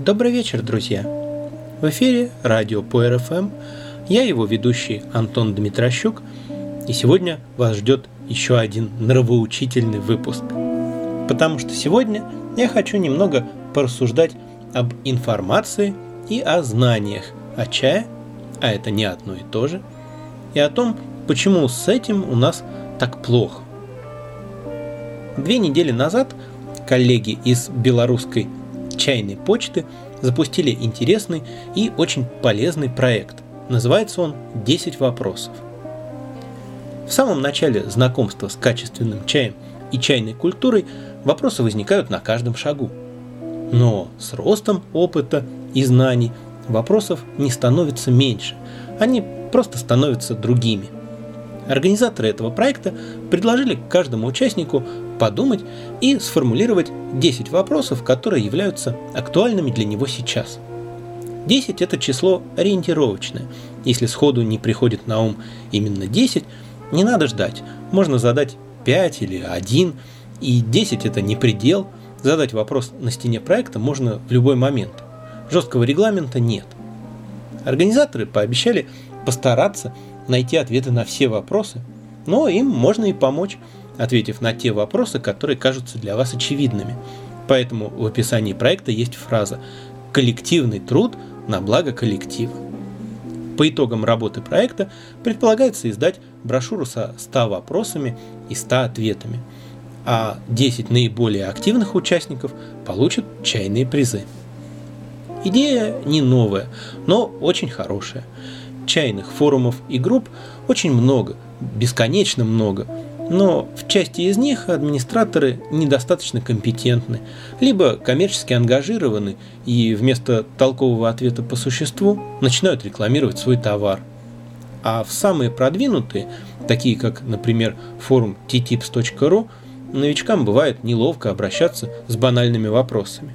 Добрый вечер, друзья! В эфире радио по РФМ. Я его ведущий Антон Дмитрощук. И сегодня вас ждет еще один нравоучительный выпуск. Потому что сегодня я хочу немного порассуждать об информации и о знаниях о чае, а это не одно и то же, и о том, почему с этим у нас так плохо. Две недели назад коллеги из белорусской чайной почты запустили интересный и очень полезный проект. Называется он «10 вопросов». В самом начале знакомства с качественным чаем и чайной культурой вопросы возникают на каждом шагу. Но с ростом опыта и знаний вопросов не становится меньше, они просто становятся другими. Организаторы этого проекта предложили каждому участнику подумать и сформулировать 10 вопросов, которые являются актуальными для него сейчас. 10 – это число ориентировочное. Если сходу не приходит на ум именно 10, не надо ждать. Можно задать 5 или 1, и 10 – это не предел. Задать вопрос на стене проекта можно в любой момент. Жесткого регламента нет. Организаторы пообещали постараться найти ответы на все вопросы, но им можно и помочь – ответив на те вопросы, которые кажутся для вас очевидными. Поэтому в описании проекта есть фраза «коллективный труд на благо коллектива». По итогам работы проекта предполагается издать брошюру со 100 вопросами и 100 ответами, а 10 наиболее активных участников получат чайные призы. Идея не новая, но очень хорошая. Чайных форумов и групп очень много, бесконечно много – но в части из них администраторы недостаточно компетентны, либо коммерчески ангажированы и вместо толкового ответа по существу начинают рекламировать свой товар. А в самые продвинутые, такие как, например, форум ttips.ru, новичкам бывает неловко обращаться с банальными вопросами.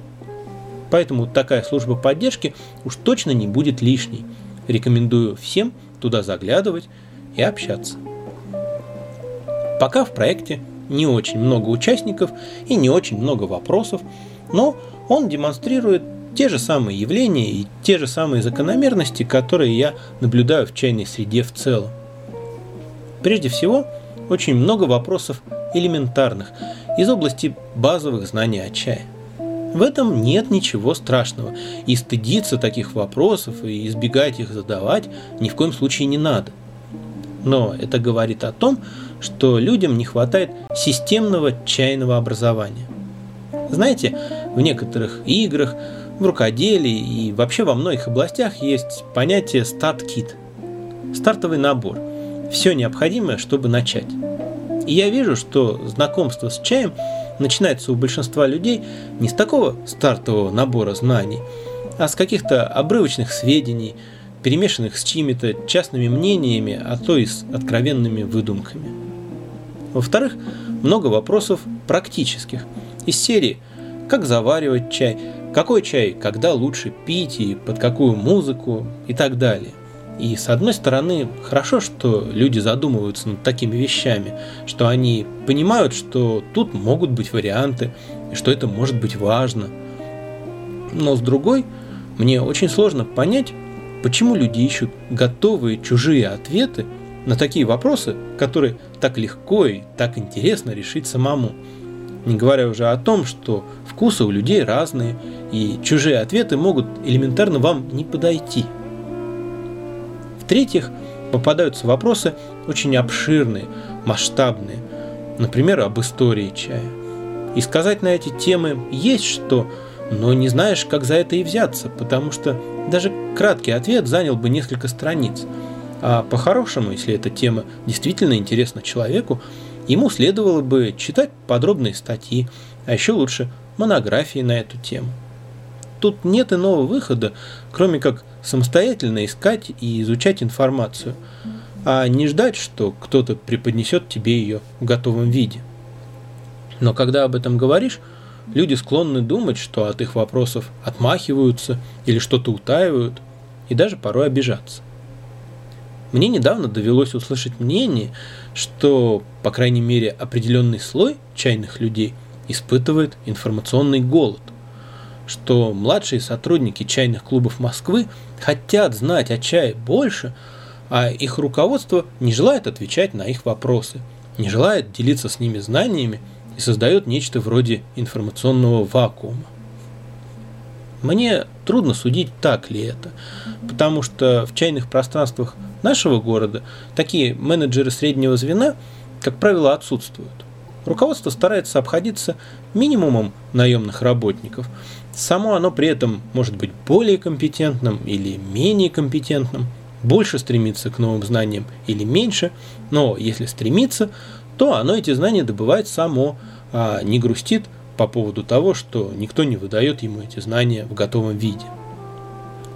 Поэтому такая служба поддержки уж точно не будет лишней. Рекомендую всем туда заглядывать и общаться. Пока в проекте не очень много участников и не очень много вопросов, но он демонстрирует те же самые явления и те же самые закономерности, которые я наблюдаю в чайной среде в целом. Прежде всего, очень много вопросов элементарных, из области базовых знаний о чае. В этом нет ничего страшного, и стыдиться таких вопросов и избегать их задавать ни в коем случае не надо. Но это говорит о том, что людям не хватает системного чайного образования. Знаете, в некоторых играх, в рукоделии и вообще во многих областях есть понятие старт-кит – стартовый набор, все необходимое, чтобы начать. И я вижу, что знакомство с чаем начинается у большинства людей не с такого стартового набора знаний, а с каких-то обрывочных сведений, перемешанных с чьими-то частными мнениями, а то и с откровенными выдумками. Во-вторых, много вопросов практических. Из серии «Как заваривать чай?», «Какой чай?», «Когда лучше пить?» и «Под какую музыку?» и так далее. И с одной стороны, хорошо, что люди задумываются над такими вещами, что они понимают, что тут могут быть варианты, и что это может быть важно. Но с другой, мне очень сложно понять, почему люди ищут готовые чужие ответы на такие вопросы, которые так легко и так интересно решить самому. Не говоря уже о том, что вкусы у людей разные, и чужие ответы могут элементарно вам не подойти. В-третьих, попадаются вопросы очень обширные, масштабные, например, об истории чая. И сказать на эти темы есть что, но не знаешь, как за это и взяться, потому что даже краткий ответ занял бы несколько страниц – а по-хорошему, если эта тема действительно интересна человеку, ему следовало бы читать подробные статьи, а еще лучше монографии на эту тему. Тут нет иного выхода, кроме как самостоятельно искать и изучать информацию, а не ждать, что кто-то преподнесет тебе ее в готовом виде. Но когда об этом говоришь, люди склонны думать, что от их вопросов отмахиваются или что-то утаивают, и даже порой обижаться. Мне недавно довелось услышать мнение, что, по крайней мере, определенный слой чайных людей испытывает информационный голод. что младшие сотрудники чайных клубов Москвы хотят знать о чае больше, а их руководство не желает отвечать на их вопросы, не желает делиться с ними знаниями и создает нечто вроде информационного вакуума. Мне трудно судить, так ли это, потому что в чайных пространствах нашего города такие менеджеры среднего звена, как правило, отсутствуют. Руководство старается обходиться минимумом наемных работников. Само оно при этом может быть более компетентным или менее компетентным, больше стремится к новым знаниям или меньше, но если стремится, то оно эти знания добывает само, а не грустит по поводу того, что никто не выдает ему эти знания в готовом виде.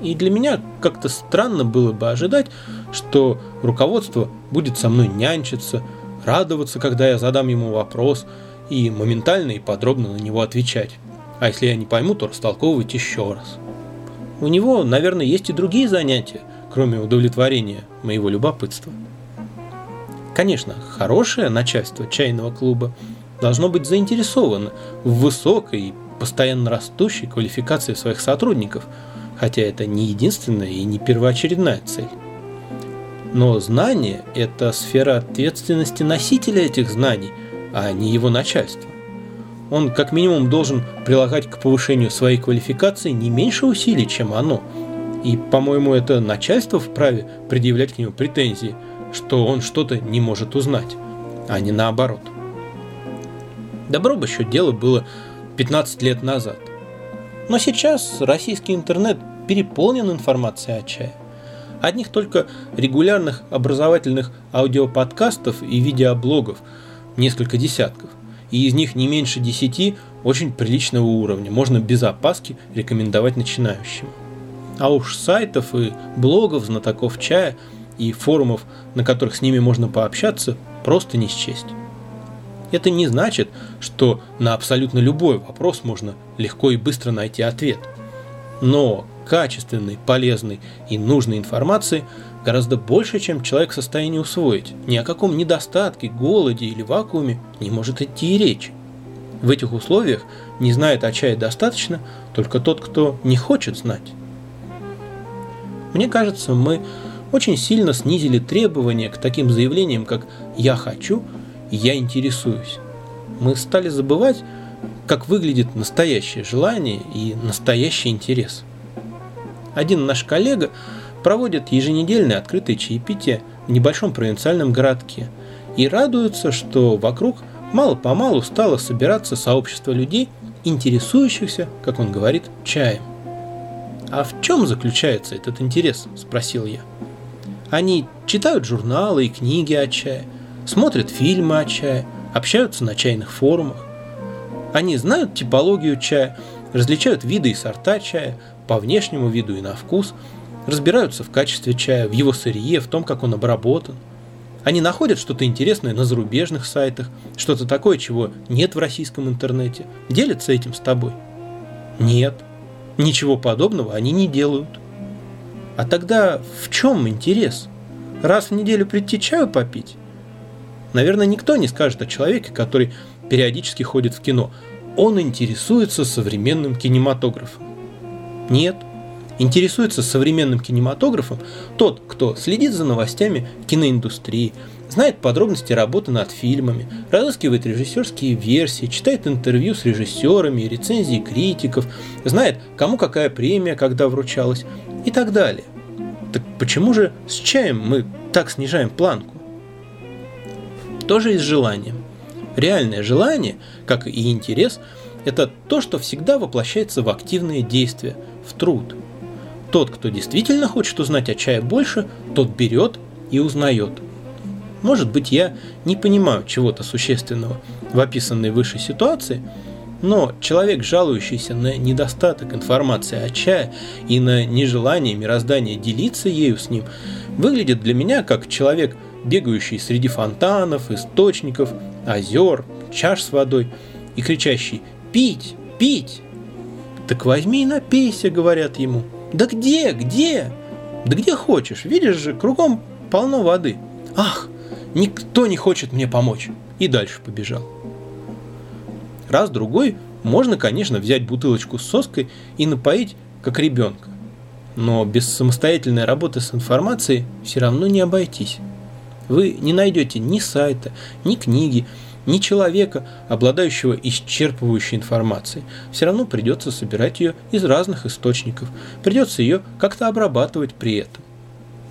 И для меня как-то странно было бы ожидать, что руководство будет со мной нянчиться, радоваться, когда я задам ему вопрос, и моментально и подробно на него отвечать. А если я не пойму, то растолковывать еще раз. У него, наверное, есть и другие занятия, кроме удовлетворения моего любопытства. Конечно, хорошее начальство чайного клуба должно быть заинтересовано в высокой и постоянно растущей квалификации своих сотрудников, хотя это не единственная и не первоочередная цель. Но знание – это сфера ответственности носителя этих знаний, а не его начальства. Он как минимум должен прилагать к повышению своей квалификации не меньше усилий, чем оно. И, по-моему, это начальство вправе предъявлять к нему претензии, что он что-то не может узнать, а не наоборот. Добро бы еще дело было 15 лет назад. Но сейчас российский интернет переполнен информацией о чае. Одних только регулярных образовательных аудиоподкастов и видеоблогов несколько десятков. И из них не меньше десяти очень приличного уровня. Можно без опаски рекомендовать начинающим. А уж сайтов и блогов знатоков чая и форумов, на которых с ними можно пообщаться, просто не счесть. Это не значит, что на абсолютно любой вопрос можно легко и быстро найти ответ. Но качественной, полезной и нужной информации гораздо больше, чем человек в состоянии усвоить. Ни о каком недостатке, голоде или вакууме не может идти и речи. В этих условиях не знает о чае достаточно только тот, кто не хочет знать. Мне кажется, мы очень сильно снизили требования к таким заявлениям, как «я хочу», я интересуюсь. Мы стали забывать, как выглядит настоящее желание и настоящий интерес. Один наш коллега проводит еженедельное открытое чаепитие в небольшом провинциальном городке и радуется, что вокруг мало-помалу стало собираться сообщество людей, интересующихся, как он говорит, чаем. «А в чем заключается этот интерес?» – спросил я. Они читают журналы и книги о чае – смотрят фильмы о чае, общаются на чайных форумах. Они знают типологию чая, различают виды и сорта чая по внешнему виду и на вкус, разбираются в качестве чая, в его сырье, в том, как он обработан. Они находят что-то интересное на зарубежных сайтах, что-то такое, чего нет в российском интернете, делятся этим с тобой. Нет, ничего подобного они не делают. А тогда в чем интерес? Раз в неделю прийти чаю попить? Наверное, никто не скажет о человеке, который периодически ходит в кино. Он интересуется современным кинематографом. Нет. Интересуется современным кинематографом тот, кто следит за новостями киноиндустрии, знает подробности работы над фильмами, разыскивает режиссерские версии, читает интервью с режиссерами, рецензии критиков, знает, кому какая премия, когда вручалась и так далее. Так почему же с чаем мы так снижаем планку? тоже и с желанием. Реальное желание, как и интерес, это то, что всегда воплощается в активные действия, в труд. Тот, кто действительно хочет узнать о чае больше, тот берет и узнает. Может быть, я не понимаю чего-то существенного в описанной выше ситуации, но человек, жалующийся на недостаток информации о чае и на нежелание мироздания делиться ею с ним, выглядит для меня как человек – бегающий среди фонтанов, источников, озер, чаш с водой и кричащий «Пить! Пить!» «Так возьми и напейся», — говорят ему. «Да где? Где?» «Да где хочешь, видишь же, кругом полно воды». «Ах, никто не хочет мне помочь!» И дальше побежал. Раз-другой Можно, конечно, взять бутылочку с соской и напоить, как ребенка. Но без самостоятельной работы с информацией все равно не обойтись. Вы не найдете ни сайта, ни книги, ни человека, обладающего исчерпывающей информацией. Все равно придется собирать ее из разных источников. Придется ее как-то обрабатывать при этом.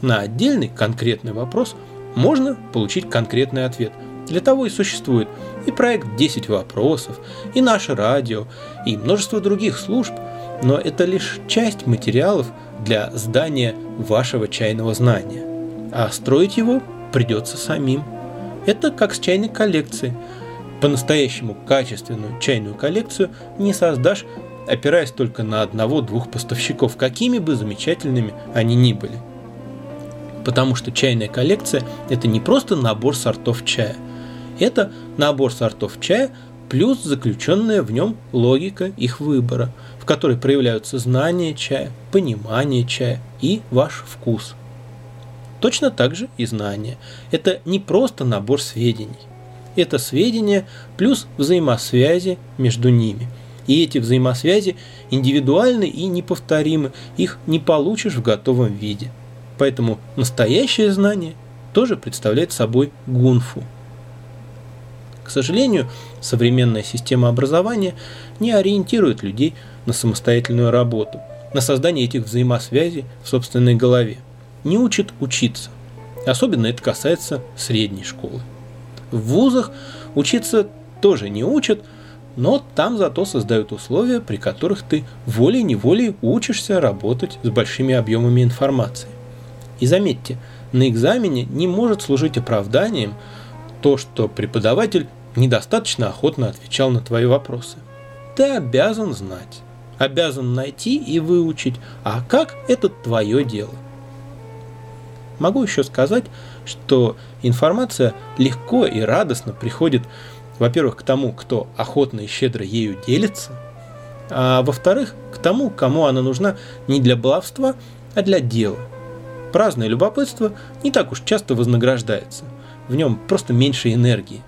На отдельный конкретный вопрос можно получить конкретный ответ. Для того и существует и проект «10 вопросов», и наше радио, и множество других служб, но это лишь часть материалов для здания вашего чайного знания. А строить его придется самим. Это как с чайной коллекцией. По-настоящему качественную чайную коллекцию не создашь, опираясь только на одного-двух поставщиков, какими бы замечательными они ни были. Потому что чайная коллекция – это не просто набор сортов чая. Это набор сортов чая плюс заключенная в нем логика их выбора, в которой проявляются знания чая, понимание чая и ваш вкус. Точно так же и знания. Это не просто набор сведений. Это сведения плюс взаимосвязи между ними. И эти взаимосвязи индивидуальны и неповторимы, их не получишь в готовом виде. Поэтому настоящее знание тоже представляет собой гунфу. К сожалению, современная система образования не ориентирует людей на самостоятельную работу, на создание этих взаимосвязей в собственной голове. Не учит учиться. Особенно это касается средней школы. В вузах учиться тоже не учат, но там зато создают условия, при которых ты волей-неволей учишься работать с большими объемами информации. И заметьте, на экзамене не может служить оправданием то, что преподаватель недостаточно охотно отвечал на твои вопросы. Ты обязан знать, обязан найти и выучить, а как – это твое дело. Могу еще сказать, что информация легко и радостно приходит, во-первых, к тому, кто охотно и щедро ею делится, а во-вторых, к тому, кому она нужна не для баловства, а для дела. Праздное любопытство не так уж часто вознаграждается. В нем просто меньше энергии.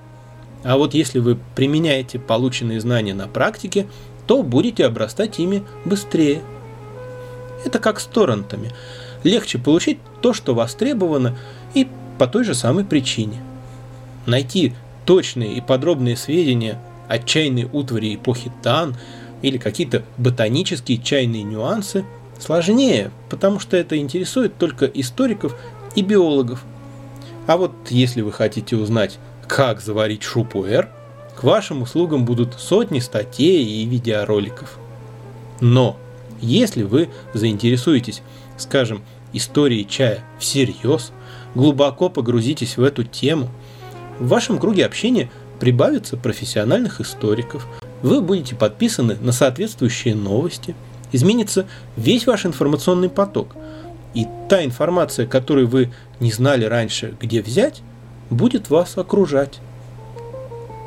А вот если вы применяете полученные знания на практике, то будете обрастать ими быстрее. Это как с торрентами. Легче получить то, что востребовано, и по той же самой причине. Найти точные и подробные сведения о чайной утвари эпохи Тан или какие-то ботанические чайные нюансы сложнее, потому что это интересует только историков и биологов. А вот если вы хотите узнать, как заварить шупуэр, к вашим услугам будут сотни статей и видеороликов. Но если вы заинтересуетесь, скажем, историей чая всерьез, глубоко погрузитесь в эту тему, в вашем круге общения прибавится профессиональных историков, вы будете подписаны на соответствующие новости, изменится весь ваш информационный поток, и та информация, которую вы не знали раньше, где взять, будет вас окружать.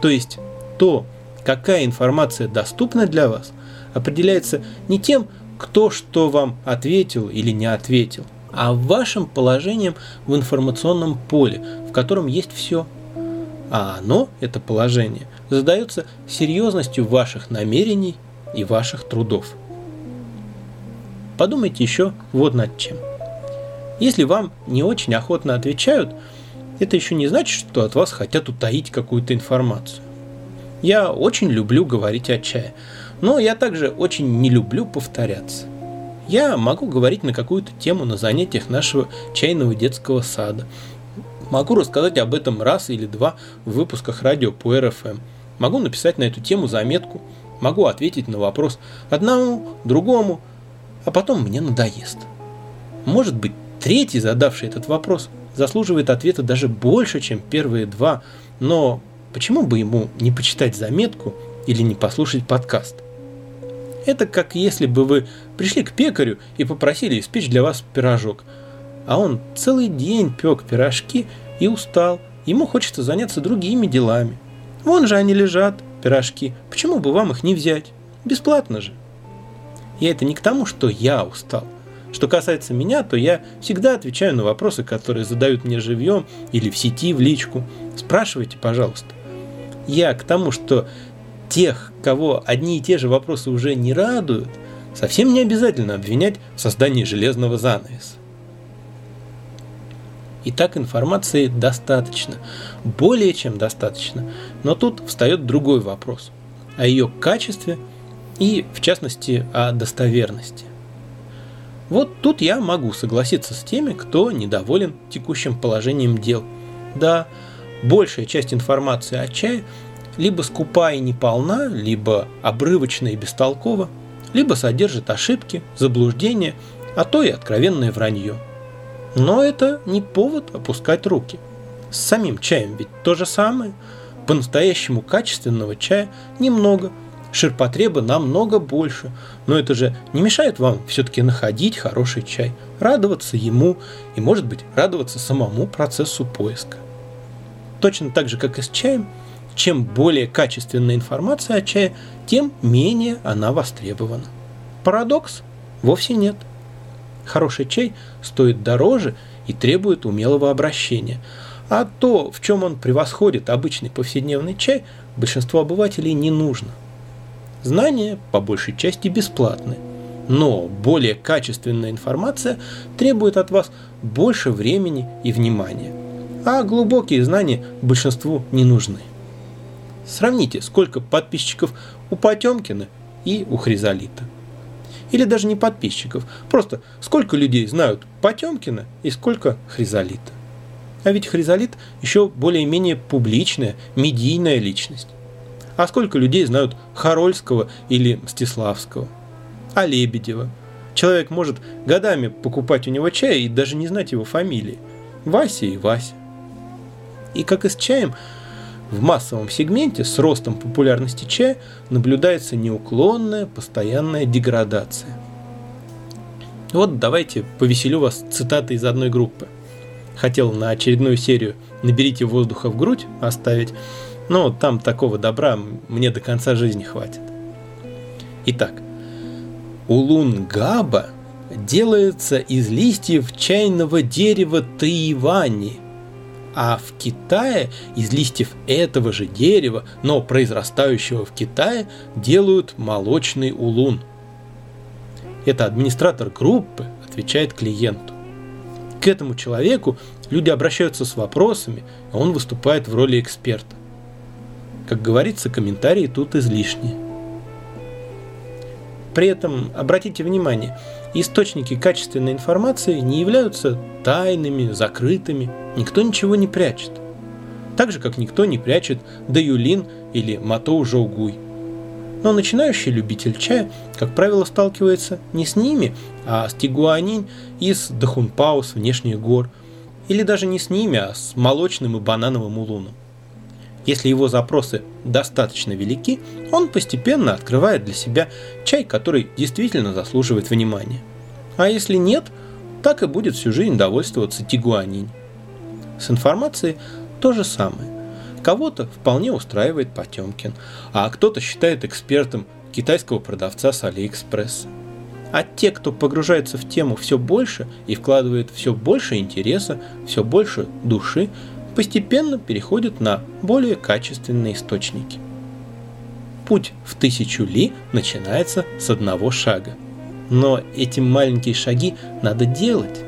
То есть то, какая информация доступна для вас, определяется не тем, кто что вам ответил или не ответил, а вашим положением в информационном поле, в котором есть все. А оно, это положение, задается серьезностью ваших намерений и ваших трудов. Подумайте еще вот над чем. Если вам не очень охотно отвечают, это еще не значит, что от вас хотят утаить какую-то информацию. Я очень люблю говорить о чае, но я также очень не люблю повторяться. Я могу говорить на какую-то тему на занятиях нашего чайного детского сада. Могу рассказать об этом раз или два в выпусках радио по РФМ. Могу написать на эту тему заметку. Могу ответить на вопрос одному, другому, а потом мне надоест. Может быть, третий, задавший этот вопрос, заслуживает ответа даже больше, чем первые два, но почему бы ему не почитать заметку или не послушать подкаст? Это как если бы вы пришли к пекарю и попросили испечь для вас пирожок, а он целый день пек пирожки и устал, ему хочется заняться другими делами. Вон же они лежат, пирожки, почему бы вам их не взять? Бесплатно же. И это не к тому, что я устал, что касается меня, то я всегда отвечаю на вопросы, которые задают мне живьем или в сети в личку. Спрашивайте, пожалуйста. Я к тому, что тех, кого одни и те же вопросы уже не радуют, совсем не обязательно обвинять в создании железного занавеса. Итак, информации достаточно, более чем достаточно. Но тут встает другой вопрос о ее качестве и, в частности, о достоверности. Вот тут я могу согласиться с теми, кто недоволен текущим положением дел. Да, большая часть информации о чае либо скупа и неполна, либо обрывочна и бестолкова, либо содержит ошибки, заблуждения, а то и откровенное вранье. Но это не повод опускать руки. С самим чаем ведь то же самое. По-настоящему качественного чая немного, ширпотреба намного больше. Но это же не мешает вам все-таки находить хороший чай, радоваться ему и, может быть, радоваться самому процессу поиска. Точно так же, как и с чаем – чем более качественная информация о чае, тем менее она востребована. Парадокс? Вовсе нет. Хороший чай стоит дороже и требует умелого обращения. А то, в чем он превосходит обычный повседневный чай, большинству обывателей не нужно. Знания по большей части бесплатны, но более качественная информация требует от вас больше времени и внимания. А глубокие знания большинству не нужны. Сравните, сколько подписчиков у Потемкина и у Хризолита. Или даже не подписчиков, просто сколько людей знают Потемкина и сколько Хризолита. А ведь Хризолит еще более-менее публичная, медийная личность. А сколько людей знают Харольского или Мстиславского? А Лебедева? Человек может годами покупать у него чай и даже не знать его фамилии. Вася и Вася. И как и с чаем, в массовом сегменте с ростом популярности чая наблюдается неуклонная постоянная деградация. Вот давайте повеселю вас цитатой из одной группы. Хотел на очередную серию «Наберите воздуха в грудь» оставить, но там такого добра мне до конца жизни хватит. Итак, улун габа делается из листьев чайного дерева Таивани – а в Китае из листьев этого же дерева, но произрастающего в Китае, делают молочный улун. Это администратор группы отвечает клиенту. К этому человеку люди обращаются с вопросами, а он выступает в роли эксперта. Как говорится, комментарии тут излишние. При этом, обратите внимание, источники качественной информации не являются тайными, закрытыми, никто ничего не прячет. Так же, как никто не прячет Даюлин или Матоу Жоугуй. Но начинающий любитель чая, как правило, сталкивается не с ними, а с Тигуанинь из Дахунпао с внешних гор. Или даже не с ними, а с молочным и банановым улуном. Если его запросы достаточно велики, он постепенно открывает для себя чай, который действительно заслуживает внимания. А если нет, так и будет всю жизнь довольствоваться тигуанинь. С информацией то же самое. Кого-то вполне устраивает Потемкин, а кто-то считает экспертом китайского продавца с Алиэкспресса. А те, кто погружается в тему все больше и вкладывает все больше интереса, все больше души, постепенно переходят на более качественные источники. Путь в тысячу ли начинается с одного шага. Но эти маленькие шаги надо делать,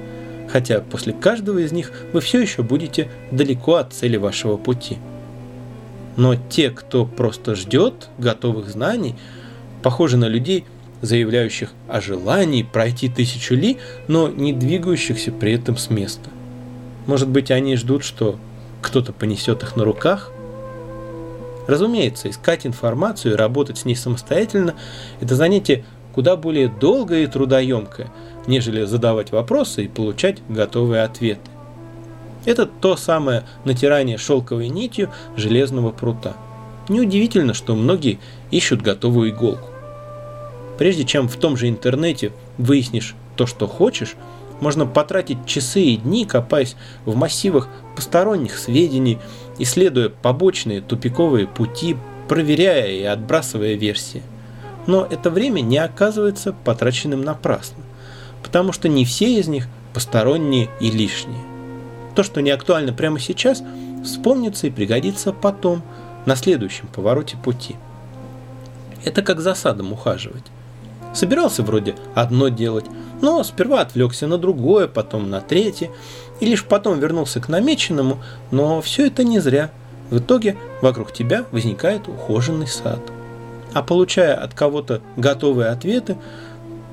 хотя после каждого из них вы все еще будете далеко от цели вашего пути. Но те, кто просто ждет готовых знаний, похожи на людей, заявляющих о желании пройти тысячу ли, но не двигающихся при этом с места. Может быть, они ждут, что кто-то понесет их на руках? Разумеется, искать информацию и работать с ней самостоятельно – это занятие куда более долгое и трудоемкое, нежели задавать вопросы и получать готовые ответы. Это то самое натирание шелковой нитью железного прута. Неудивительно, что многие ищут готовую иголку. Прежде чем в том же интернете выяснишь то, что хочешь – можно потратить часы и дни, копаясь в массивах посторонних сведений, исследуя побочные тупиковые пути, проверяя и отбрасывая версии. Но это время не оказывается потраченным напрасно, потому что не все из них посторонние и лишние. То, что не актуально прямо сейчас, вспомнится и пригодится потом, на следующем повороте пути. Это как за садом ухаживать. Собирался вроде одно делать, но сперва отвлекся на другое, потом на третье, и лишь потом вернулся к намеченному, но все это не зря. В итоге вокруг тебя возникает ухоженный сад. А получая от кого-то готовые ответы,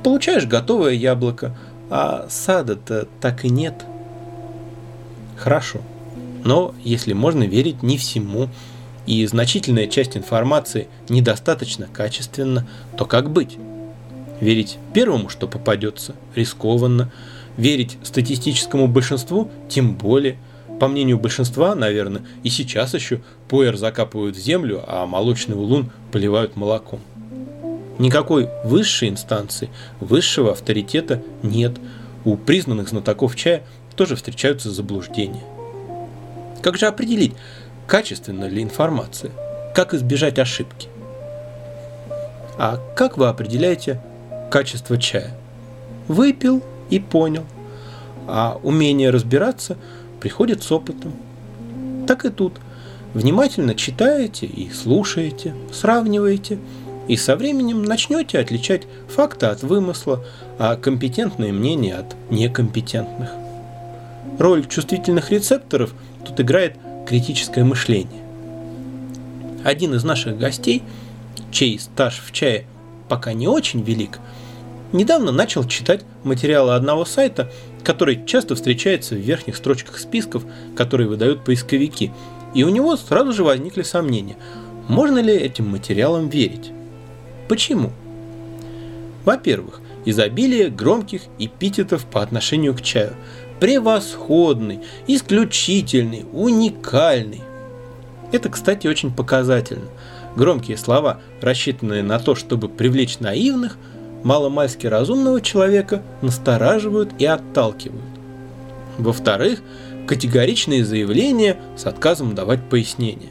получаешь готовое яблоко, а сада-то так и нет. Хорошо. Но если можно верить не всему, и значительная часть информации недостаточно качественна, то как быть? Верить первому, что попадется, рискованно. Верить статистическому большинству, тем более. По мнению большинства, наверное, и сейчас еще пуэр закапывают в землю, а молочный улун поливают молоком. Никакой высшей инстанции, высшего авторитета нет. У признанных знатоков чая тоже встречаются заблуждения. Как же определить, качественна ли информация? Как избежать ошибки? А как вы определяете качество чая? Выпил и понял. А умение разбираться приходит с опытом. Так и тут. Внимательно читаете и слушаете, сравниваете, и со временем начнете отличать факты от вымысла, а компетентные мнения от некомпетентных. Роль чувствительных рецепторов тут играет критическое мышление. Один из наших гостей, чей стаж в чае пока не очень велик, недавно начал читать материалы одного сайта, который часто встречается в верхних строчках списков, которые выдают поисковики, и у него сразу же возникли сомнения, можно ли этим материалам верить. Почему? Во-первых, изобилие громких эпитетов по отношению к чаю – превосходный, исключительный, уникальный. Это, кстати, очень показательно. Громкие слова, рассчитанные на то, чтобы привлечь наивных, маломальски разумного человека настораживают и отталкивают. Во-вторых, категоричные заявления с отказом давать пояснения.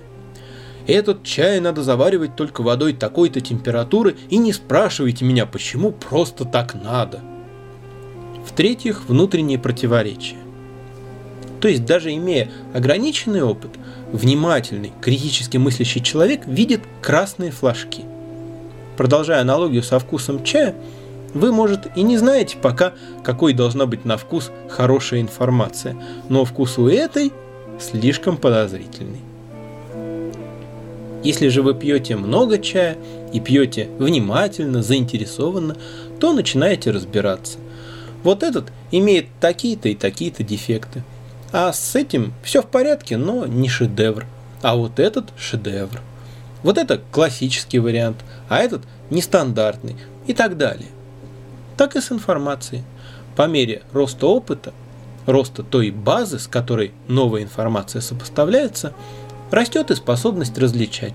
Этот чай надо заваривать только водой такой-то температуры и не спрашивайте меня, почему просто так надо – в-третьих, внутренние противоречия. То есть даже имея ограниченный опыт, внимательный, критически мыслящий человек видит красные флажки. Продолжая аналогию со вкусом чая, вы, может, и не знаете пока, какой должна быть на вкус хорошая информация, но вкус у этой слишком подозрительный. Если же вы пьете много чая и пьете внимательно, заинтересованно, то начинаете разбираться – вот этот имеет такие-то и такие-то дефекты. А с этим все в порядке, но не шедевр. А вот этот шедевр. Вот это классический вариант, а этот нестандартный и так далее. Так и с информацией. По мере роста опыта, роста той базы, с которой новая информация сопоставляется, растет и способность различать.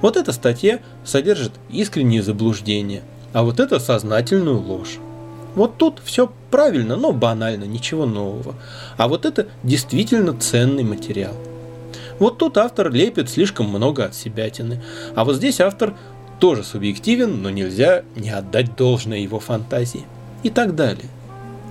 Вот эта статья содержит искренние заблуждения, а вот это сознательную ложь. Вот тут все правильно, но банально, ничего нового. А вот это действительно ценный материал. Вот тут автор лепит слишком много от себятины. А вот здесь автор тоже субъективен, но нельзя не отдать должное его фантазии. И так далее.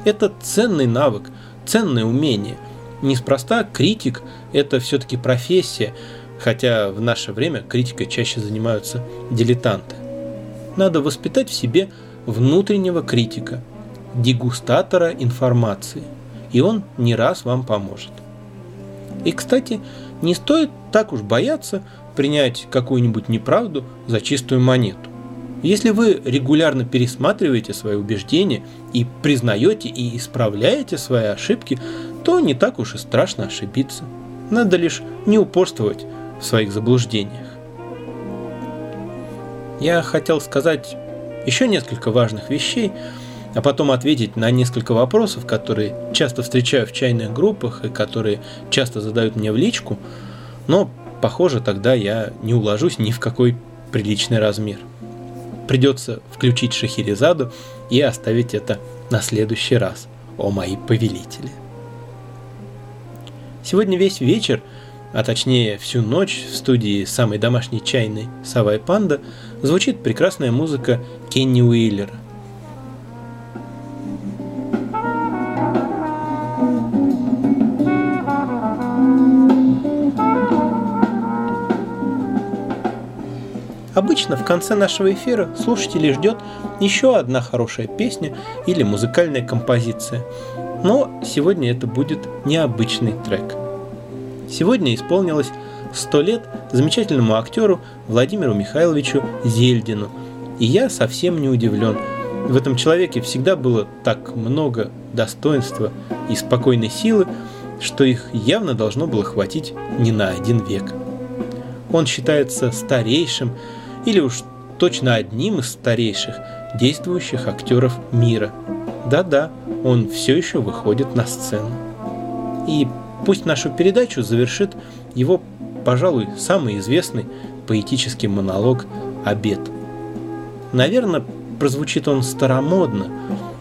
Это ценный навык, ценное умение. Неспроста критик – это все-таки профессия, хотя в наше время критикой чаще занимаются дилетанты. Надо воспитать в себе внутреннего критика, дегустатора информации, и он не раз вам поможет. И, кстати, не стоит так уж бояться принять какую-нибудь неправду за чистую монету. Если вы регулярно пересматриваете свои убеждения и признаете и исправляете свои ошибки, то не так уж и страшно ошибиться. Надо лишь не упорствовать в своих заблуждениях. Я хотел сказать еще несколько важных вещей, а потом ответить на несколько вопросов, которые часто встречаю в чайных группах и которые часто задают мне в личку, но, похоже, тогда я не уложусь ни в какой приличный размер. Придется включить Шахерезаду и оставить это на следующий раз, о мои повелители. Сегодня весь вечер, а точнее всю ночь в студии самой домашней чайной «Сава и Панда» звучит прекрасная музыка Кенни Уиллера. Обычно в конце нашего эфира слушателей ждет еще одна хорошая песня или музыкальная композиция. Но сегодня это будет необычный трек. Сегодня исполнилось 100 лет замечательному актеру Владимиру Михайловичу Зельдину. И я совсем не удивлен. В этом человеке всегда было так много достоинства и спокойной силы, что их явно должно было хватить не на один век. Он считается старейшим или уж точно одним из старейших действующих актеров мира. Да-да, он все еще выходит на сцену. И пусть нашу передачу завершит его, пожалуй, самый известный поэтический монолог «Обед». Наверное, прозвучит он старомодно,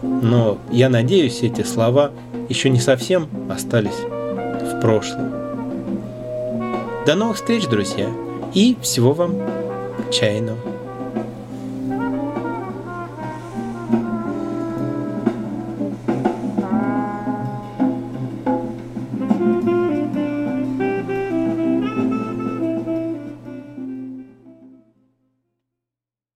но я надеюсь, эти слова еще не совсем остались в прошлом. До новых встреч, друзья, и всего вам чайного.